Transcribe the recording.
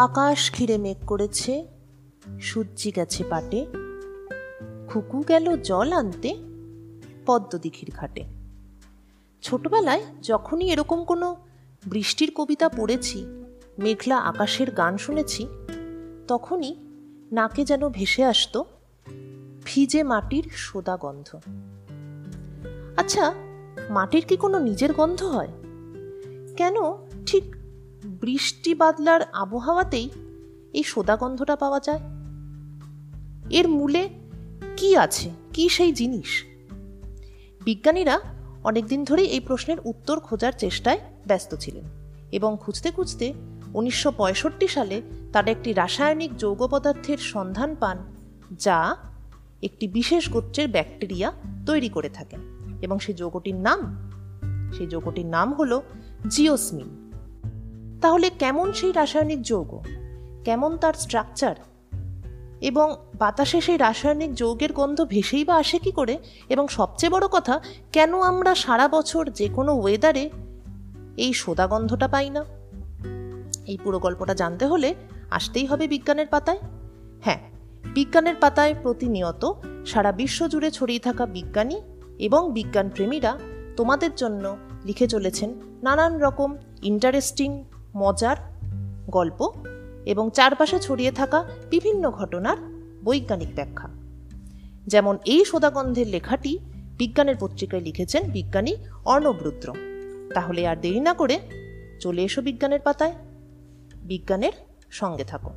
আকাশ ঘিরে মেঘ করেছে, সূর্যি গেছে পাটে। খুকু গেল জল আনতে, পদ্মদিঘির ঘাটে। ছোটবেলায় যখনই এরকম কোনো বৃষ্টির কবিতা পড়েছি, মেঘলা আকাশের গান শুনেছি, তখনই নাকে যেন ভেসে আসতো ভিজে মাটির সোদা গন্ধ। আচ্ছা মাটির কি কোনো নিজের গন্ধ হয়? কেন ঠিক বৃষ্টি বাদলার আবহাওয়াতেই এই সোদা গন্ধটা পাওয়া যায়। এর মূলে কি আছে? কি সেই জিনিস? বিজ্ঞানীরা অনেকদিন ধরেই এই প্রশ্নের উত্তর খোঁজার চেষ্টায় ব্যস্ত ছিলেন এবং খুঁজতে খুঁজতে উনিশশো পঁয়ষট্টি সালে তারা একটি রাসায়নিক যৌগ পদার্থের সন্ধান পান যা একটি বিশেষ গোত্রের ব্যাকটেরিয়া তৈরি করে থাকে এবং সেই যৌগটির নাম সেই যৌগটির নাম হলো জিওসমিন। তাহলে কেমন সেই রাসায়নিক যৌগ? কেমন তার স্ট্রাকচার এবং বাতাসে সেই রাসায়নিক যৌগের গন্ধ ভেসেই বা আসে কি করে? এবং সবচেয়ে বড় কথা, কেন আমরা সারা বছর যে কোনো ওয়েদারে এই সোদা গন্ধটা পাই না? এই পুরো গল্পটা জানতে হলে আসতেই হবে বিজ্ঞানের পাতায়। হ্যাঁ বিজ্ঞানের পাতায় প্রতিনিয়ত সারা বিশ্ব জুড়ে ছড়িয়ে থাকা বিজ্ঞানী এবং বিজ্ঞান প্রেমীরা তোমাদের জন্য লিখে চলেছেন নানান রকম ইন্টারেস্টিং মজার গল্প এবং চারপাশে ছড়িয়ে থাকা বিভিন্ন ঘটনার বৈজ্ঞানিক ব্যাখ্যা। যেমন এই সোদাগন্ধের লেখাটি বিজ্ঞানের পত্রিকায় লিখেছেন বিজ্ঞানী অর্ণব রুদ্র। তাহলে আর দেরি না করে চলে এসো বিজ্ঞানের পাতায়। বিজ্ঞানের সঙ্গে থাকো